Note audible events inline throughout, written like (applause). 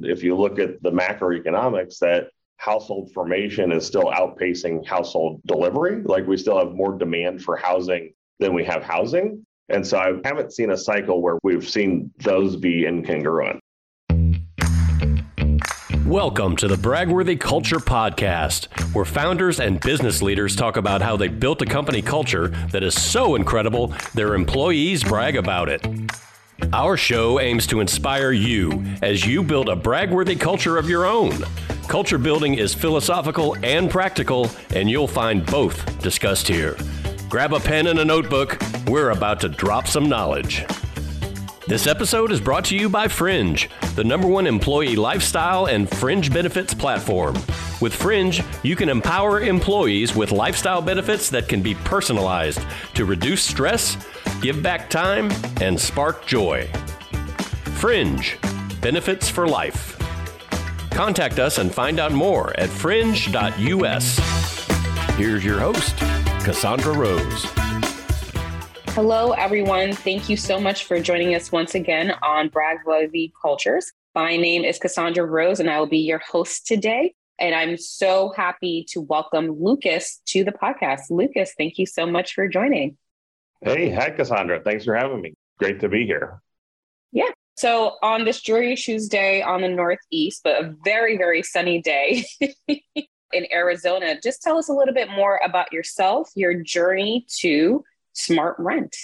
If you look at the macroeconomics, that household formation is still outpacing household delivery. Like we still have more demand for housing than we have housing. And so I haven't seen a cycle where we've seen those be incongruent. Welcome to the Bragworthy Culture Podcast, where founders and business leaders talk about how they built a company culture that is so incredible their employees brag about it. Our show aims to inspire you as you build a bragworthy culture of your own. Culture building is philosophical and practical, and you'll find both discussed here. Grab a pen and a notebook. We're about to drop some knowledge. This episode is brought to you by Fringe, the number one employee lifestyle and fringe benefits platform. With Fringe, you can empower employees with lifestyle benefits that can be personalized to reduce stress, give back time, and spark joy. Fringe, benefits for life. Contact us and find out more at fringe.us. Here's your host, Cassandra Rose. Hello, everyone. Thank you so much for joining us once again on Bragworthy Cultures. My name is Cassandra Rose, and I will be your host today. And I'm so happy to welcome Lucas to the podcast. Lucas, thank you so much for joining. Hey, hi, Cassandra. Thanks for having me. Great to be here. Yeah. So, on this Jury Shoes Day on the Northeast, but a very, very sunny day (laughs) in Arizona, just tell us a little bit more about yourself, your journey to SmartRent.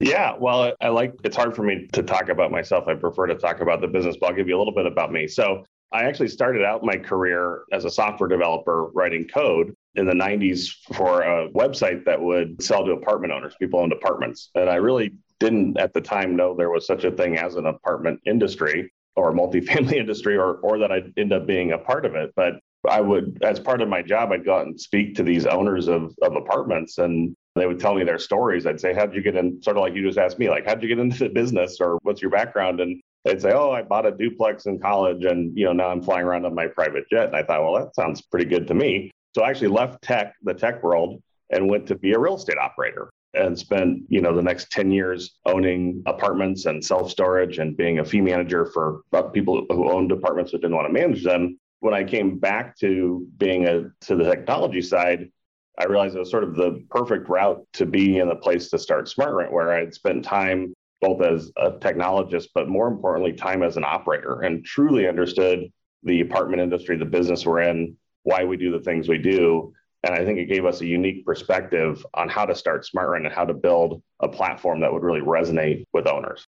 Yeah, well, I like it's hard for me to talk about myself. I prefer to talk about the business, but I'll give you a little bit about me. So, I actually started out my career as a software developer writing code in the 90s for a website that would sell to apartment owners, people owned apartments. And I really didn't at the time know there was such a thing as an apartment industry or multifamily (laughs) industry or or that I'd end up being a part of it. But I would, as part of my job, I'd go out and speak to these owners of, of apartments and they would tell me their stories. I'd say, How'd you get in? Sort of like you just asked me, like, how'd you get into the business or what's your background? And they'd say, Oh, I bought a duplex in college and, you know, now I'm flying around on my private jet. And I thought, Well, that sounds pretty good to me. So I actually left tech, the tech world, and went to be a real estate operator and spent, you know, the next 10 years owning apartments and self-storage and being a fee manager for uh, people who owned apartments but didn't want to manage them. When I came back to being a to the technology side, I realized it was sort of the perfect route to be in a place to start SmartRent, where I'd spent time both as a technologist, but more importantly, time as an operator and truly understood the apartment industry, the business we're in, why we do the things we do. And I think it gave us a unique perspective on how to start SmartRent and how to build a platform that would really resonate with owners.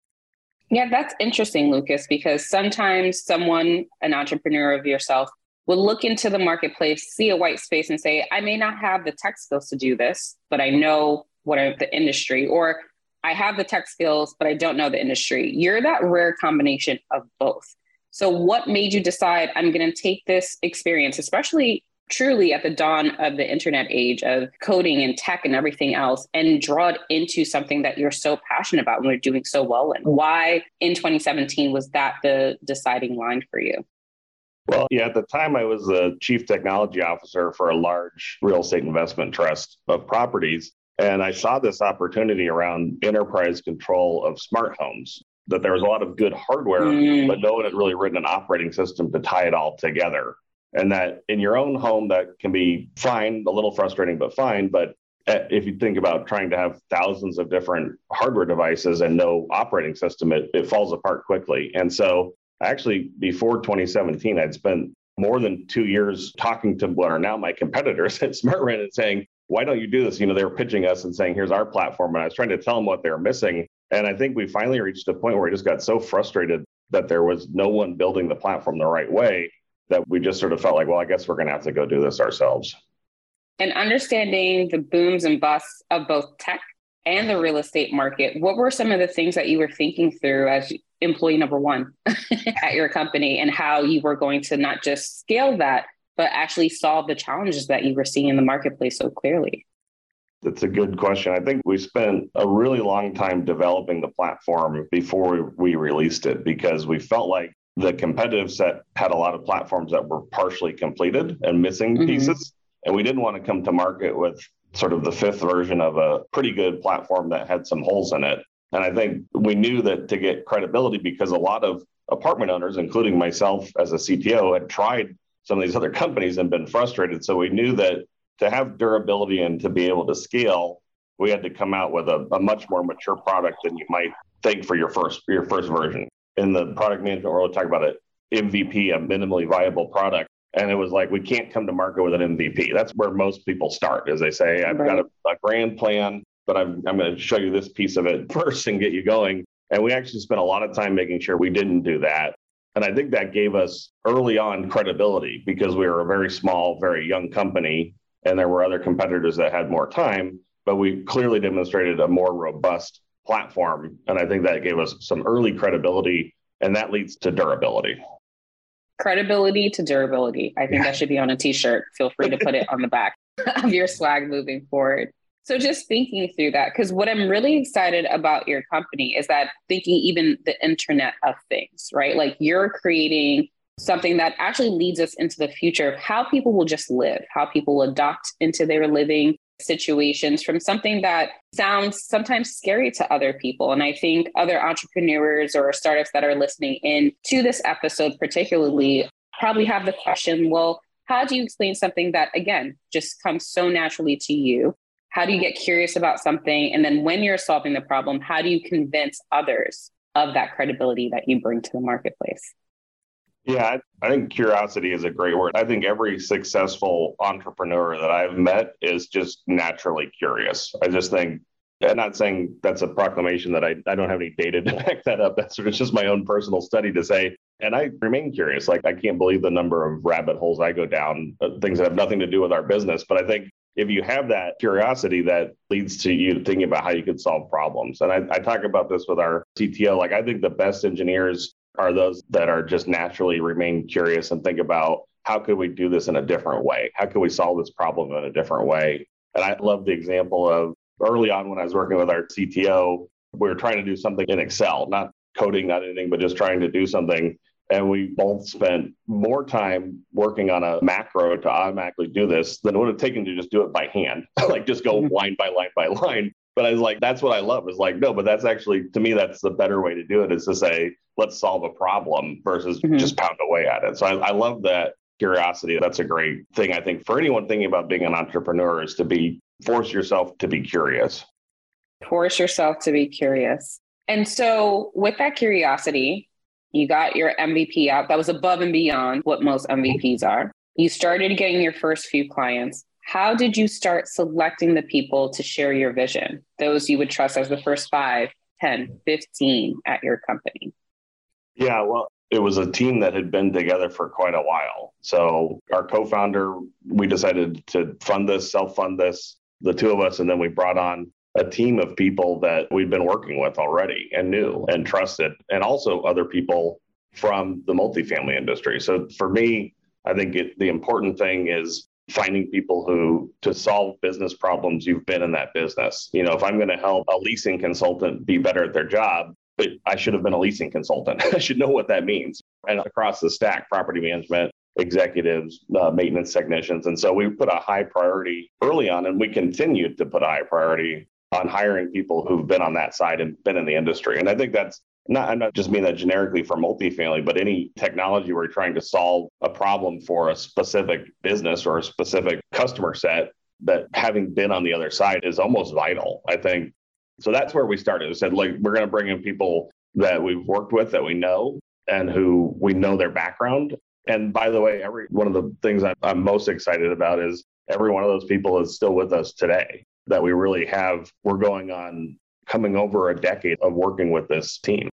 Yeah, that's interesting, Lucas, because sometimes someone, an entrepreneur of yourself, will look into the marketplace, see a white space, and say, I may not have the tech skills to do this, but I know what are the industry, or I have the tech skills, but I don't know the industry. You're that rare combination of both. So, what made you decide I'm going to take this experience, especially truly at the dawn of the internet age of coding and tech and everything else, and draw it into something that you're so passionate about and we're doing so well in? Why in 2017 was that the deciding line for you? Well, yeah, at the time I was the chief technology officer for a large real estate investment trust of properties. And I saw this opportunity around enterprise control of smart homes, that there was a lot of good hardware, mm. but no one had really written an operating system to tie it all together. And that in your own home, that can be fine, a little frustrating, but fine. But eh, if you think about trying to have thousands of different hardware devices and no operating system, it, it falls apart quickly. And so Actually, before 2017, I'd spent more than two years talking to what are now my competitors (laughs) at SmartRent and saying, why don't you do this? You know, they were pitching us and saying, here's our platform. And I was trying to tell them what they were missing. And I think we finally reached a point where I just got so frustrated that there was no one building the platform the right way that we just sort of felt like, well, I guess we're going to have to go do this ourselves. And understanding the booms and busts of both tech and the real estate market, what were some of the things that you were thinking through as employee number one (laughs) at your company and how you were going to not just scale that, but actually solve the challenges that you were seeing in the marketplace so clearly? That's a good question. I think we spent a really long time developing the platform before we released it because we felt like the competitive set had a lot of platforms that were partially completed and missing mm-hmm. pieces. And we didn't want to come to market with sort of the fifth version of a pretty good platform that had some holes in it. And I think we knew that to get credibility, because a lot of apartment owners, including myself as a CTO, had tried some of these other companies and been frustrated. So we knew that to have durability and to be able to scale, we had to come out with a, a much more mature product than you might think for your first your first version. In the product management world, we talk about it MVP, a minimally viable product. And it was like, we can't come to market with an MVP. That's where most people start, as they say, I've right. got a, a grand plan, but I'm, I'm going to show you this piece of it (laughs) first and get you going. And we actually spent a lot of time making sure we didn't do that. And I think that gave us early on credibility because we were a very small, very young company, and there were other competitors that had more time, but we clearly demonstrated a more robust platform. And I think that gave us some early credibility, and that leads to durability credibility to durability. I think that should be on a t-shirt. Feel free to put it on the back (laughs) of your swag moving forward. So just thinking through that, because what I'm really excited about your company is that thinking even the internet of things, right? Like you're creating something that actually leads us into the future of how people will just live, how people will adopt into their living situations from something that sounds sometimes scary to other people. And I think other entrepreneurs or startups that are listening in to this episode, particularly, probably have the question well, how do you explain something that, again, just comes so naturally to you? How do you get curious about something? And then when you're solving the problem, how do you convince others of that credibility that you bring to the marketplace? Yeah, I think curiosity is a great word. I think every successful entrepreneur that I've met is just naturally curious. I just think, I'm not saying that's a proclamation that I, I don't have any data to (laughs) back that up. That's just my own personal study to say. And I remain curious. Like, I can't believe the number of rabbit holes I go down, uh, things that have nothing to do with our business. But I think if you have that curiosity, that leads to you thinking about how you could solve problems. And I, I talk about this with our CTO. Like, I think the best engineers are those that are just naturally remain curious and think about how could we do this in a different way? How could we solve this problem in a different way? And I love the example of early on when I was working with our CTO, we were trying to do something in Excel, not coding, not anything, but just trying to do something. And we both spent more time working on a macro to automatically do this than it would have taken to just do it by hand, (laughs) like just go mm-hmm. line by line by line. But I was like, that's what I love is like, no, but that's actually, to me, that's the better way to do it is to say, let's solve a problem versus mm-hmm. just pound away at it. So I, I love that curiosity. That's a great thing. I think for anyone thinking about being an entrepreneur is to be force yourself to be curious. Force yourself to be curious. And so with that curiosity, you got your MVP out. That was above and beyond what most MVPs are. You started getting your first few clients. How did you start selecting the people to share your vision? Those you would trust as the first five, 10, 15 at your company? Yeah, well, it was a team that had been together for quite a while. So our co-founder, we decided to fund this, self-fund this, the two of us, and then we brought on a team of people that we'd been working with already and knew and trusted, and also other people from the multifamily industry. So for me, I think it, the important thing is finding people who to solve business problems you've been in that business. You know if i'm going to help a leasing consultant be better at their job i should have been a leasing consultant. (laughs) I should know what that means. And across the stack property management executives uh, maintenance technicians. And so we put a high priority early on and we continued to put a high priority on hiring people who've been on that side and been in the industry. And i think that's not, I'm not just mean that generically for multifamily, but any technology where you're trying to solve a problem for a specific business or a specific customer set, that having been on the other side is almost vital, I think. So that's where we started. We said, like, we're going to bring in people that we've worked with that we know and who we know their background. And by the way, every one of the things I'm most excited about is every one of those people is still with us today that we really have. We're going on coming over a decade of working with this team.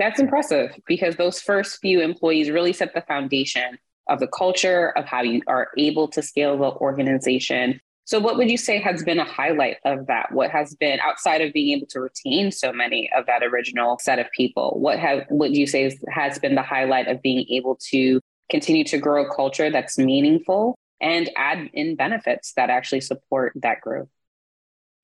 That's impressive because those first few employees really set the foundation of the culture, of how you are able to scale the organization. So, what would you say has been a highlight of that? What has been outside of being able to retain so many of that original set of people? What have what do you say has been the highlight of being able to continue to grow a culture that's meaningful and add in benefits that actually support that growth?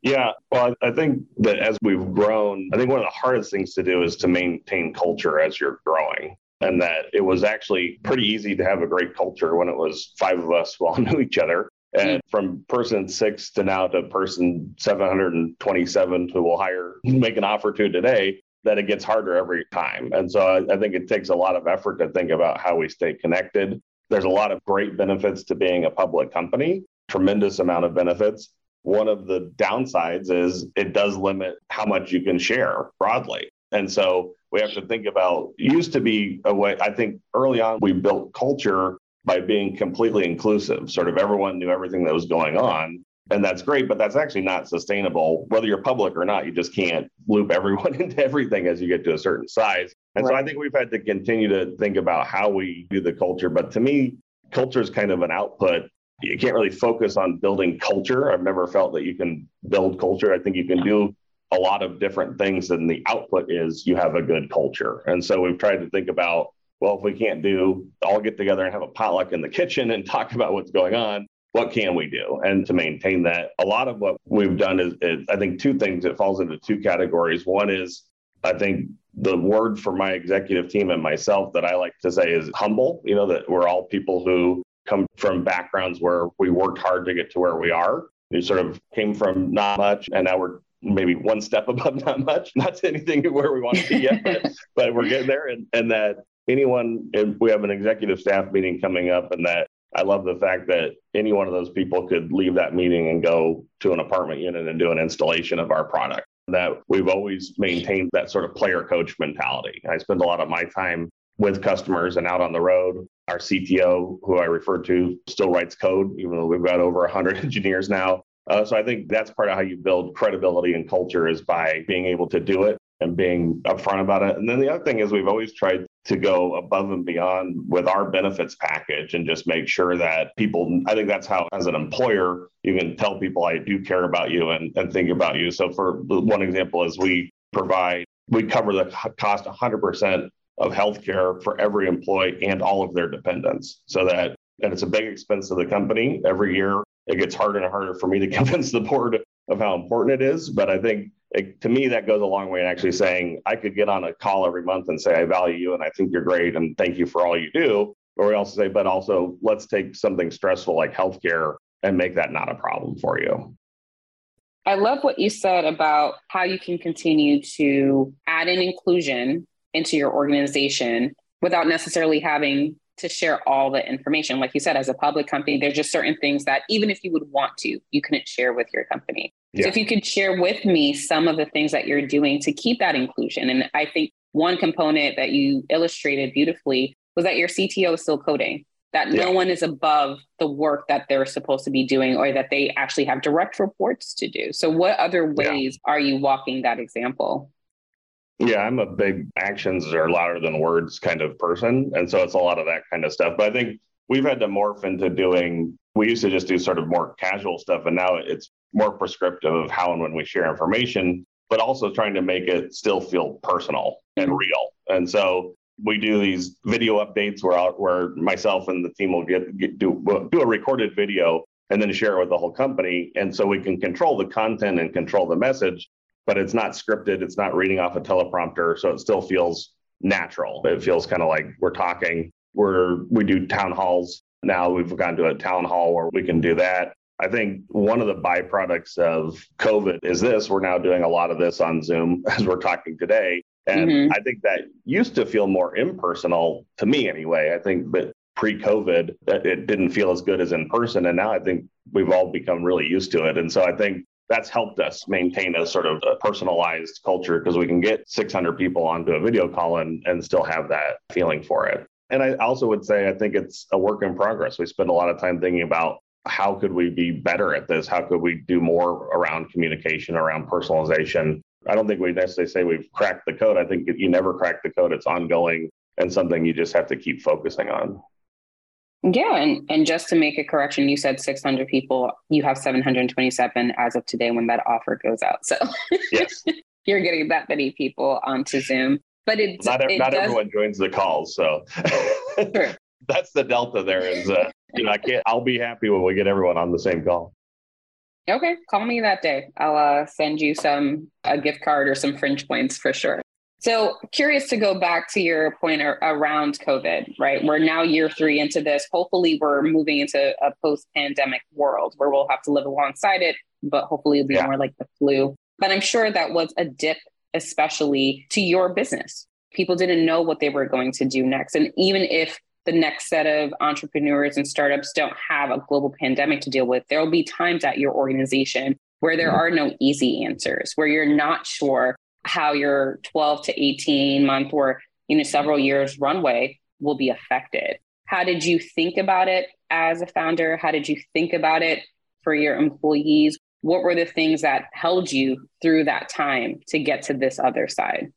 Yeah, well, I think that as we've grown, I think one of the hardest things to do is to maintain culture as you're growing. And that it was actually pretty easy to have a great culture when it was five of us (laughs) who all knew each other. And hmm. from person six to now to person 727 who will hire, (laughs) make an offer to today, that it gets harder every time. And so I, I think it takes a lot of effort to think about how we stay connected. There's a lot of great benefits to being a public company, tremendous amount of benefits. One of the downsides is it does limit how much you can share broadly. And so we have to think about used to be a way I think early on we built culture by being completely inclusive. Sort of everyone knew everything that was going on. And that's great, but that's actually not sustainable. Whether you're public or not, you just can't loop everyone (laughs) into everything as you get to a certain size. And right. so I think we've had to continue to think about how we do the culture. But to me, culture is kind of an output. You can't really focus on building culture. I've never felt that you can build culture. I think you can do a lot of different things, and the output is you have a good culture. And so we've tried to think about well, if we can't do all get together and have a potluck in the kitchen and (laughs) talk about what's going on, what can we do? And to maintain that, a lot of what we've done is, is I think two things. It falls into two categories. One is I think the word for my executive team and myself that I like to say is humble. You know, that we're all people who come from backgrounds where we worked hard to get to where we are. We sort of came from not much, and now we're maybe one step (laughs) above not much. Not to anything (laughs) where we want to be yet, but, (laughs) but we're getting there. And, and that anyone, we have an executive staff meeting coming up, and that I love the fact that any one of those people could leave that meeting and go to an apartment unit and do an installation of our product. That we've always maintained that sort of player coach mentality. I spend a lot of my time with customers and out on the road. Our CTO, who I refer to, still writes code, even though we've got over 100 (laughs) engineers now. Uh, so I think that's part of how you build credibility and culture is by being able to do it and being upfront about it. And then the other thing is we've always tried to go above and beyond with our benefits package and just make sure that people, I think that's how, as an employer, you can tell people I do care about you and, and think about you. So, for one example, is we provide, we cover the cost 100% of healthcare for every employee and all of their dependents so that, and it's a big expense to the company every year. It gets harder and harder for me to (laughs) convince the board of how important it is. But I think it, to me, that goes a long way in actually saying I could get on a call every month and say, I value you and I think you're great and thank you for all you do. Or we also say, but also let's take something stressful like healthcare and make that not a problem for you. I love what you said about how you can continue to add in inclusion into your organization without necessarily having to share all the information. Like you said, as a public company, there's just certain things that even if you would want to, you couldn't share with your company. Yeah. So if you could share with me some of the things that you're doing to keep that inclusion. And I think one component that you illustrated beautifully was that your CTO is still coding, that yeah. no one is above the work that they're supposed to be doing or that they actually have direct reports to do. So what other ways yeah. are you walking that example? Yeah, I'm a big actions are louder than words kind of person. And so it's a lot of that kind of stuff. But I think we've had to morph into doing, we used to just do sort of more casual stuff. And now it's more prescriptive of how and when we share information, but also trying to make it still feel personal and real. And so we do these video updates where out where myself and the team will get, get do do a recorded video and then share it with the whole company. And so we can control the content and control the message but it's not scripted. It's not reading off a teleprompter. So it still feels natural. It feels kind of like we're talking. We're, we do town halls now. We've gone to a town hall where we can do that. I think one of the byproducts of COVID is this. We're now doing a lot of this on Zoom (laughs) as we're talking today. And mm-hmm. I think that used to feel more impersonal to me anyway. I think that pre COVID, it didn't feel as good as in person. And now I think we've all become really used to it. And so I think that's helped us maintain a sort of a personalized culture because we can get 600 people onto a video call and, and still have that feeling for it. And I also would say I think it's a work in progress. We spend a lot of time thinking about how could we be better at this? How could we do more around communication, around personalization? I don't think we necessarily say we've cracked the code. I think you never crack the code. It's ongoing and something you just have to keep focusing on. Yeah, and and just to make a correction, you said 600 people. You have 727 as of today when that offer goes out. So yes, (laughs) you're getting that many people onto Zoom. But it not, it not does... everyone joins the calls, so sure. (laughs) that's the delta. There is, uh, you know, I can't. I'll be happy when we get everyone on the same call. Okay, call me that day. I'll uh, send you some a gift card or some fringe points for sure. So, curious to go back to your point around COVID, right? We're now year three into this. Hopefully, we're moving into a post pandemic world where we'll have to live alongside it, but hopefully, it'll be yeah. more like the flu. But I'm sure that was a dip especially to your business. People didn't know what they were going to do next. And even if the next set of entrepreneurs and startups don't have a global pandemic to deal with, there will be times at your organization where there mm-hmm. are no easy answers, where you're not sure how your 12 to 18 month or you know several years runway will be affected. How did you think about it as a founder? How did you think about it for your employees? What were the things that held you through that time to get to this other side?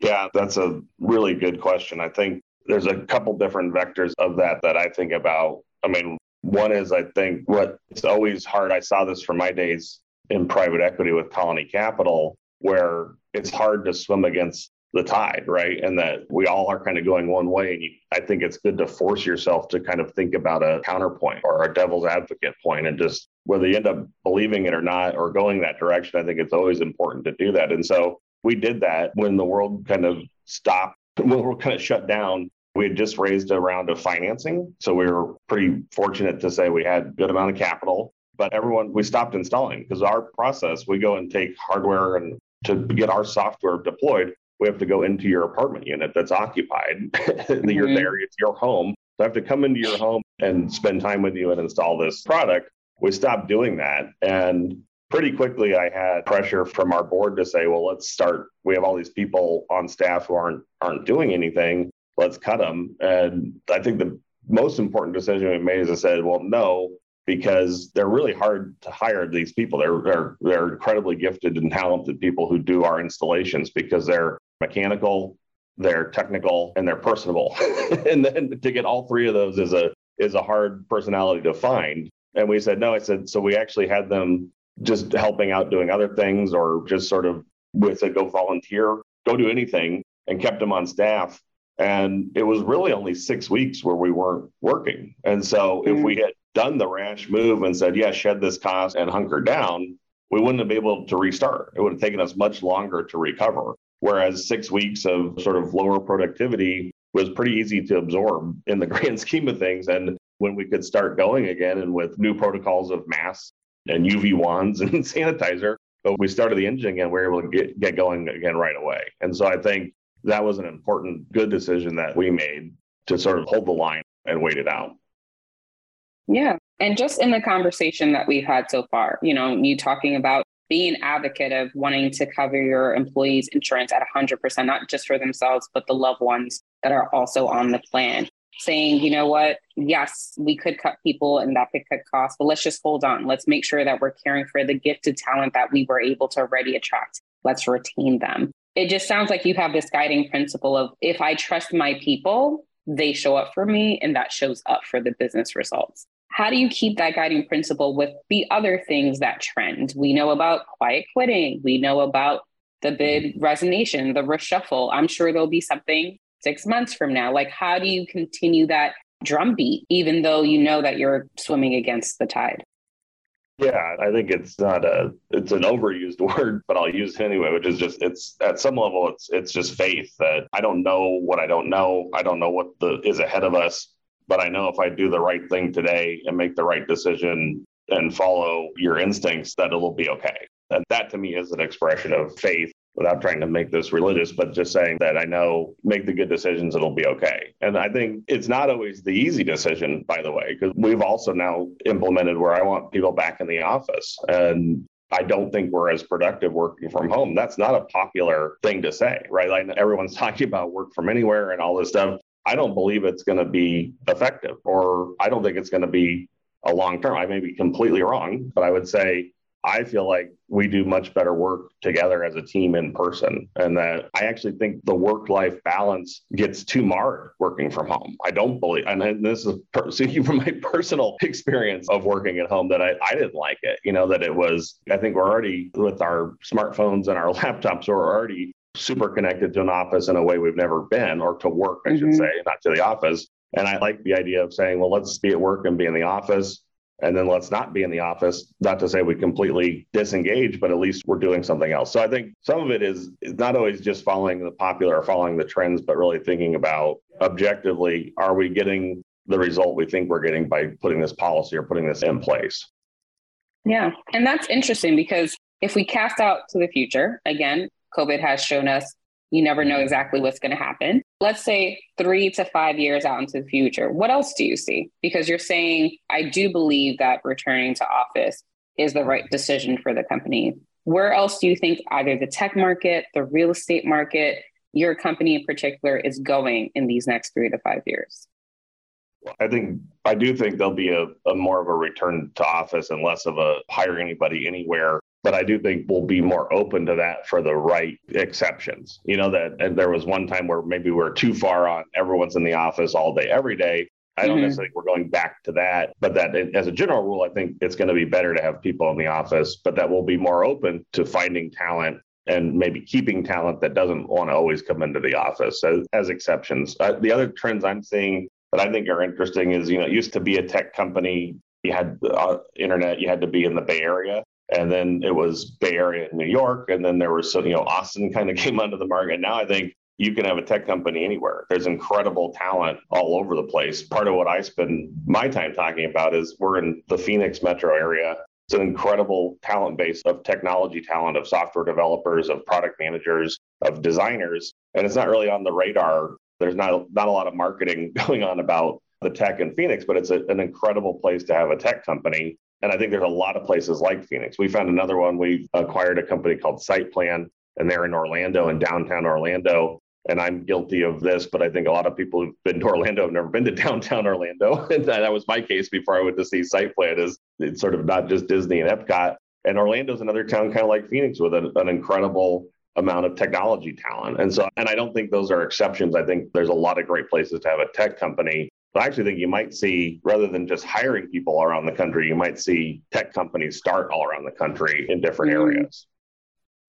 Yeah, that's a really good question. I think there's a couple different vectors of that that I think about. I mean, one is I think what it's always hard. I saw this from my days in private equity with Colony Capital, where it's hard to swim against the tide, right? And that we all are kind of going one way. And you, I think it's good to force yourself to kind of think about a counterpoint or a devil's advocate point and just whether you end up believing it or not or going that direction. I think it's always important to do that. And so we did that when the world kind of stopped, when we were kind of shut down. We had just raised a round of financing. So we were pretty fortunate to say we had a good amount of capital. But everyone, we stopped installing because our process, we go and take hardware and to get our software deployed, we have to go into your apartment unit that's occupied. (laughs) mm-hmm. You're there, it's your home. So I have to come into your home and spend time with you and install this product. We stopped doing that. And pretty quickly, I had pressure from our board to say, well, let's start. We have all these people on staff who aren't aren't doing anything. Let's cut them. And I think the most important decision we made is I said, well, no, because they're really hard to hire these people. They're, they're, they're incredibly gifted and talented people who do our installations because they're mechanical, they're technical, and they're personable. (laughs) and then to get all three of those is a is a hard personality to find. And we said no. I said so. We actually had them just helping out doing other things, or just sort of we said go volunteer, go do anything, and kept them on staff. And it was really only six weeks where we weren't working. And so mm-hmm. if we had done the rash move and said, yeah, shed this cost and hunker down, we wouldn't have been able to restart. It would have taken us much longer to recover. Whereas six weeks of sort of lower productivity was pretty easy to absorb in the (laughs) grand scheme of things. And when we could start going again and with new protocols of masks and UV wands (laughs) and sanitizer, but we started the engine again, we were able to get, get going again right away. And so I think that was an important, good decision that we made to sort of hold the line and wait it out. Yeah. And just in the conversation that we've had so far, you know, you talking about being advocate of wanting to cover your employees' insurance at 100%, not just for themselves, but the loved ones that are also on the plan. Saying, you know what, yes, we could cut people and that could cut costs, but let's just hold on. Let's make sure that we're caring for the gifted talent that we were able to already attract. Let's retain them. It just sounds like you have this guiding principle of if I trust my people, they show up for me and that shows up for the business results how do you keep that guiding principle with the other things that trend? We know about quiet quitting. We know about the bid mm-hmm. resignation, the reshuffle. I'm sure there'll be something six months from now. Like, how do you continue that drumbeat, even though you know that you're swimming against the tide? Yeah, I think it's not a it's an overused (laughs) word, but I'll use it anyway, which is just it's at some level it's it's just faith that I don't know what I don't know. I don't know what the is ahead of us. But I know if I do the right thing today and make the right decision and follow your instincts, that it'll be okay. And that to me is an expression of faith without trying to make this religious, but just saying that I know make the good decisions, it'll be okay. And I think it's not always the easy decision, by the way, because we've also now implemented where I want people back in the office. And I don't think we're as productive working from home. That's not a popular thing to say, right? Like everyone's (laughs) talking about work from anywhere and all this stuff. I don't believe it's going to be effective, or I don't think it's going to be a long term. I may be completely wrong, but I would say I feel like we do much better work together as a team in person. And that I actually think the work life balance gets too marred working from home. I don't believe, and this is (laughs) speaking from my personal (laughs) experience of working at home, that I, I didn't like it. You know, that it was, I think we're already with our smartphones and our (laughs) laptops, we're already super connected to an office in a way we've never been, or to work, I mm-hmm. should say, not to the office. And I like the idea of saying, well, let's be at work and be in the office, and then let's not be in the office. Not to say we completely disengage, but at least we're doing something else. So I think some of it is not always just following the popular or following the trends, but really thinking about objectively, are we getting the result we think we're getting by putting this policy or putting this in place? Yeah. And that's interesting because if we cast out to the future, again, COVID has shown us you never know mm-hmm. exactly what's going to happen. Let's say three to five years out into the future. What else do you see? Because you're saying, I do believe that returning to office is the right decision for the company. Where else do you think either the tech market, the real estate market, your company in particular is going in these next three to five years? I think I do think there'll be a, a, more of a return to office and less of a hire anybody anywhere but I do think we'll be more open to that for the right exceptions. You know, that and there was one time where maybe we're too far on everyone's in the office all day, every day. I don't mm-hmm. necessarily think we're going back to that, but that as a general rule, I think it's going to be better to have people in the office, but that we'll be more open to finding talent and maybe keeping talent that doesn't want to always come into the office as, as exceptions. Uh, the other trends I'm seeing that I think are interesting is, you know, it used to be a tech company. You had uh, internet, you had to be in the Bay Area and then it was Bay Area, in New York, and then there was so you know Austin (laughs) kind of came onto the market. Now I think you can have a tech company anywhere. There's incredible talent all over the place. Part of what I spend my time talking about is we're in the Phoenix metro area. It's an incredible talent base of technology talent, of software developers, of product managers, of designers, and it's not really on the radar. There's not not a lot of marketing (laughs) going on about the tech in Phoenix, but it's a, an incredible place to have a tech company and I think there's a lot of places like Phoenix. We found another one. We acquired a company called SightPlan, and they're in Orlando, in downtown Orlando. And I'm guilty of this, but I think a lot of people who've been to Orlando have never been to (laughs) downtown Orlando. and that was my case before I went to see SightPlan. Is it's sort of not just Disney and Epcot. And Orlando's another town kind of like Phoenix with an, an incredible amount of technology talent. And so, and I don't think those are exceptions. I think there's a lot of great places to have a tech company but I actually think you might see, rather than just hiring people around the country, you might see tech companies start all around the country in different mm-hmm. areas.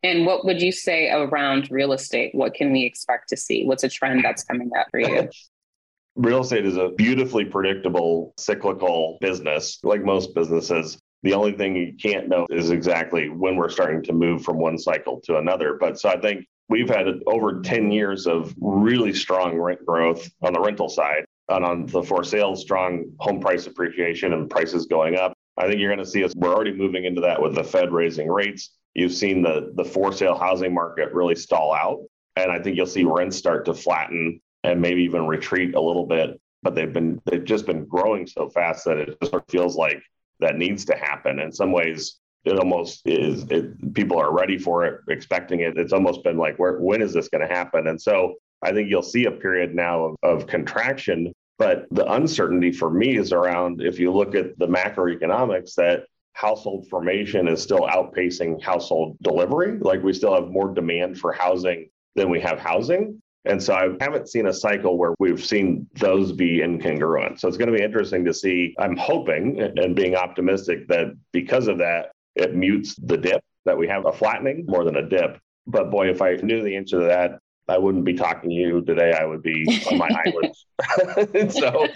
And what would you say around real estate? What can we expect to see? What's a trend that's coming up for you? (laughs) real estate is a beautifully predictable cyclical business, like most businesses. The only thing you can't know is exactly when we're starting to move from one cycle to another. But so I think we've had over 10 years of really strong rent growth on the rental side and on the for sale, strong home price appreciation and prices going up. I think you're going to see us. We're already moving into that with the Fed raising rates. You've seen the the for sale housing market really stall out, and I think you'll see rents start to flatten and maybe even retreat a little bit. But they've been they've just been growing so fast that it just feels like that needs to happen. In some ways, it almost is. It, people are ready for it, expecting it. It's almost been like, where when is this going to happen? And so I think you'll see a period now of, of contraction but the uncertainty for me is around if you look at the macroeconomics that household formation is still outpacing household delivery. Like we still have more demand for housing than we have housing. And so I haven't seen a cycle where we've seen those be incongruent. So it's going to be interesting to see. I'm hoping and being optimistic that because of that, it mutes the dip, that we have a flattening more than a dip. But boy, if I knew the answer to that, I wouldn't be talking to you today. I would be on my (laughs) island. (laughs) so,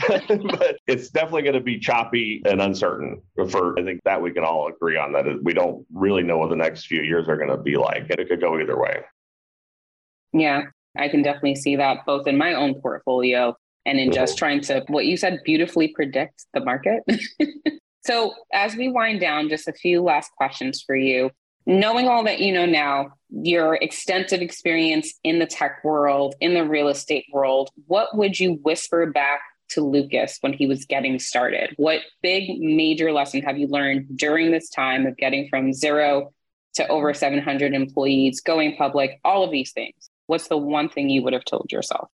but it's definitely going to be choppy and uncertain. For I think that we can all agree on that. We don't really know what the next few years are going to be like, and it could go either way. Yeah, I can definitely see that both in my own portfolio and in mm-hmm. just trying to what you said beautifully predict the market. (laughs) so, as we wind down, just a few last questions for you knowing all that you know now, your extensive experience in the tech world, in the real estate world, what would you whisper back to Lucas when he was getting started? What big major lesson have you learned during this time of getting from zero to over 700 employees, going public, all of these things? What's the one thing you would have told yourself?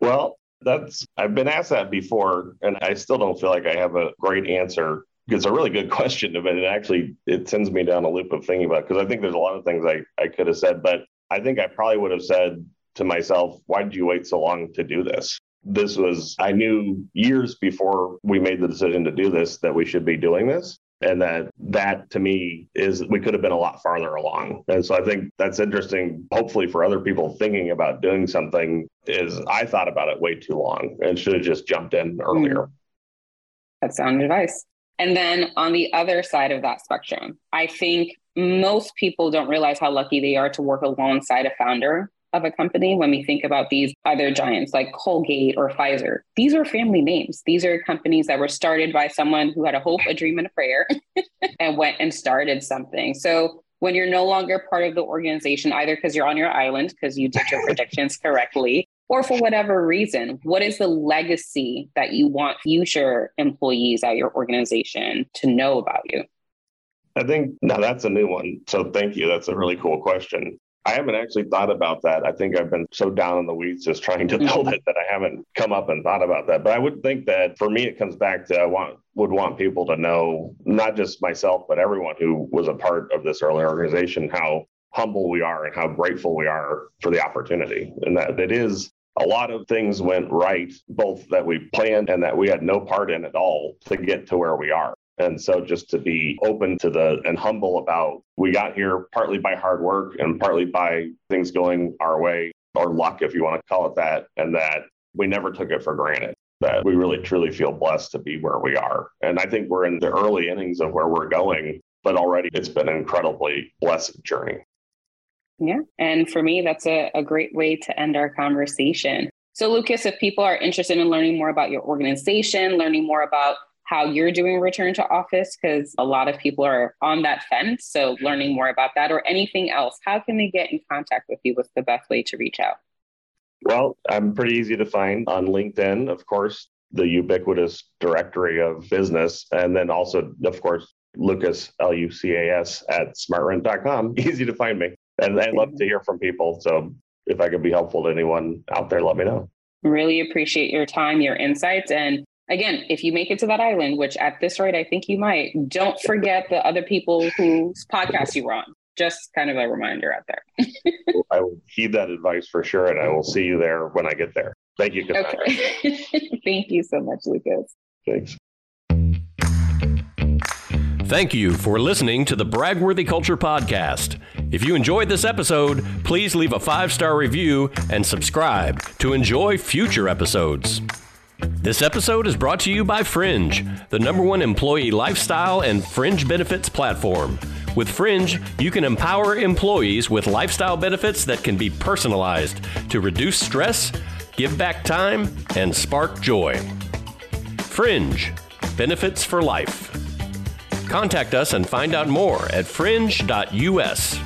Well, that's I've been asked that before and I still don't feel like I have a great answer it's a really good question, but it actually it sends me down a loop of thinking about because I think there's a lot of things I, I could have said, but I think I probably would have said to myself, why did you wait so long to do this? This was I knew years before we made the decision to do this that we should be doing this. And that that to me is we could have been a lot farther along. And so I think that's interesting, hopefully for other people thinking about doing something, is I thought about it way too long and should have just jumped in hmm. earlier. That's sound advice. And then on the other side of that spectrum, I think most people don't realize how lucky they are to work alongside a founder of a company when we think about these other giants like Colgate or Pfizer. These are family names. These are companies that were started by someone who had a hope, a dream, and a prayer (laughs) and went and started something. So when you're no longer part of the organization, either because you're on your island because you did your (laughs) predictions correctly, or for whatever reason, what is the legacy that you want future employees at your organization to know about you? I think now that's a new one. So thank you. That's a really cool question. I haven't actually thought about that. I think I've been so down in the weeds just trying to (laughs) build it that I haven't come up and thought about that. But I would think that for me, it comes back to I want would want people to know not just myself, but everyone who was a part of this early organization, how humble we are and how grateful we are for the opportunity. And that it is a lot of things went right, both that we planned and that we had no part in at all to get to where we are. And so just to be open to the and humble about we got here partly by hard work and partly by things going our way or luck, if you want to call it that, and that we never took it for granted. That we really truly feel blessed to be where we are. And I think we're in the early innings of where we're going, but already it's been an incredibly blessed journey. Yeah. And for me, that's a, a great way to end our conversation. So, Lucas, if people are interested in learning more about your organization, learning more about how you're doing return to office because a lot of people are on that fence. So, learning more about that or anything else, how can they get in contact with you? What's the best way to reach out? Well, I'm pretty easy to find on LinkedIn, of course, the ubiquitous directory of business. And then also, of course, Lucas, L U C A S, at smartrent.com. (laughs) Easy to find me. And I love to hear from people. So, if I could be helpful to anyone out there, let me know. Really appreciate your time, your insights, and again, if you make it to that island, which at this rate I think you might, don't forget the other people whose podcast you were on. Just kind of a reminder out there. (laughs) I will heed that advice for sure, and I will see you there when I get there. Thank you. Cassandra. Okay. (laughs) Thank you so much, Lucas. Thanks. Thank you for listening to the Bragworthy Culture Podcast. If you enjoyed this episode, please leave a five star review and subscribe to enjoy future episodes. This episode is brought to you by Fringe, the number one employee lifestyle and fringe benefits platform. With Fringe, you can empower employees with lifestyle benefits that can be personalized to reduce stress, give back time, and spark joy. Fringe, benefits for life. Contact us and find out more at fringe.us.